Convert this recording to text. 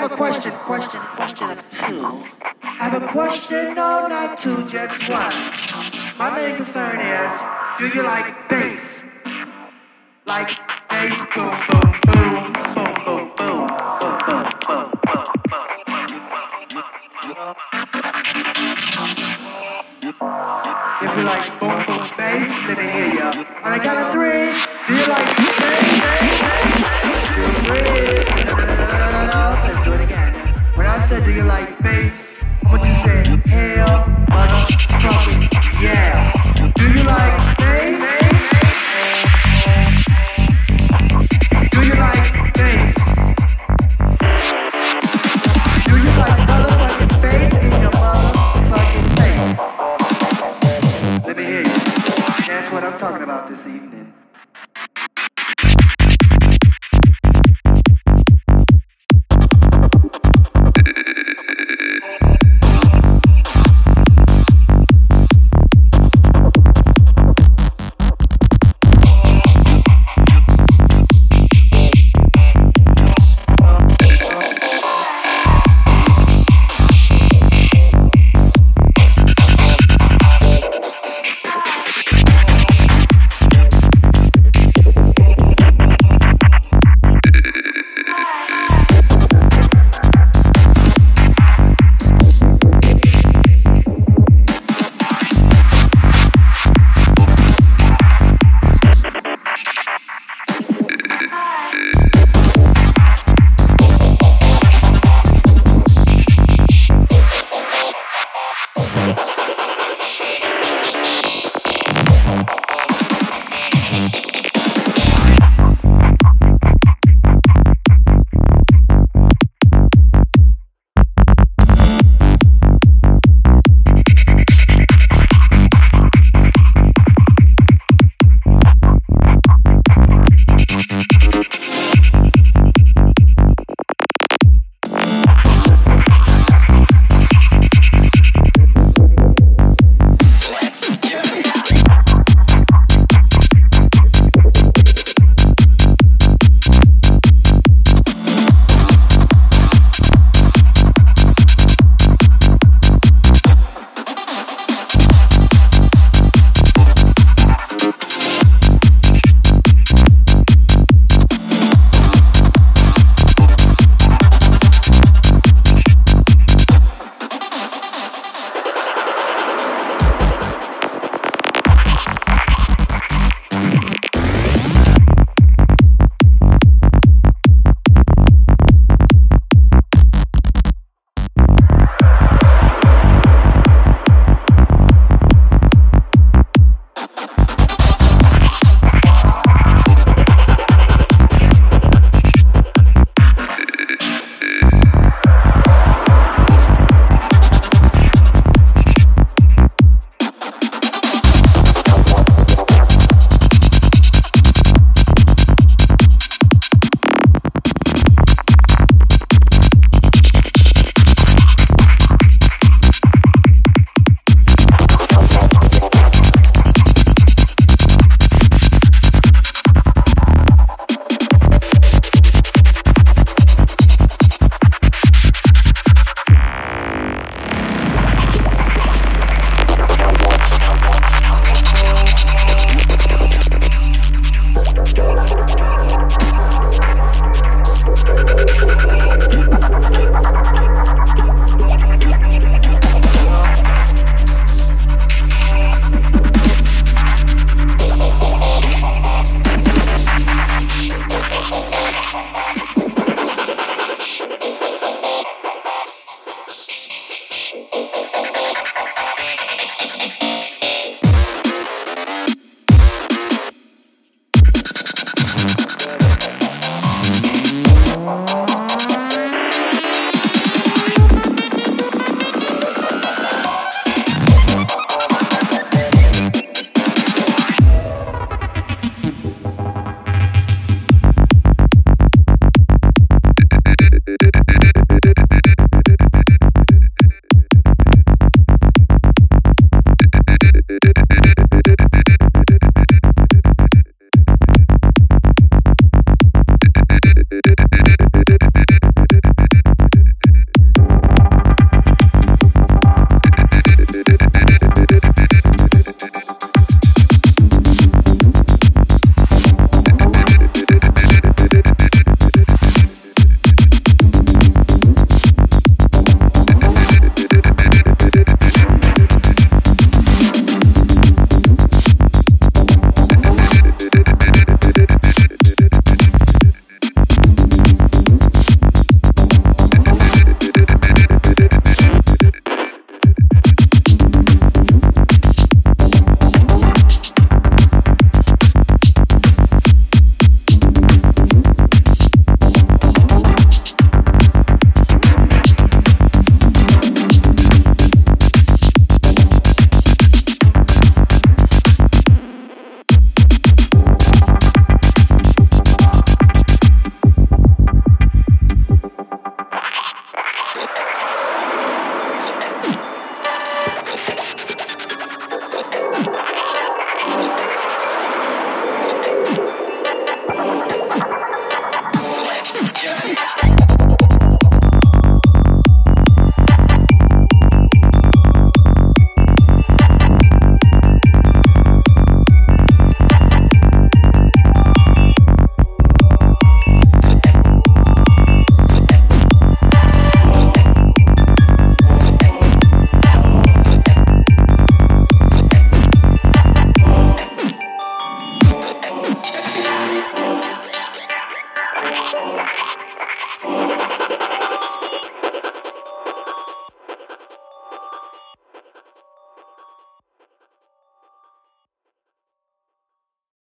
have a question, question, question of two. I have a question, no, not two, just one. My main concern is, do you like bass? Like bass, boom, boom. talking about this thing.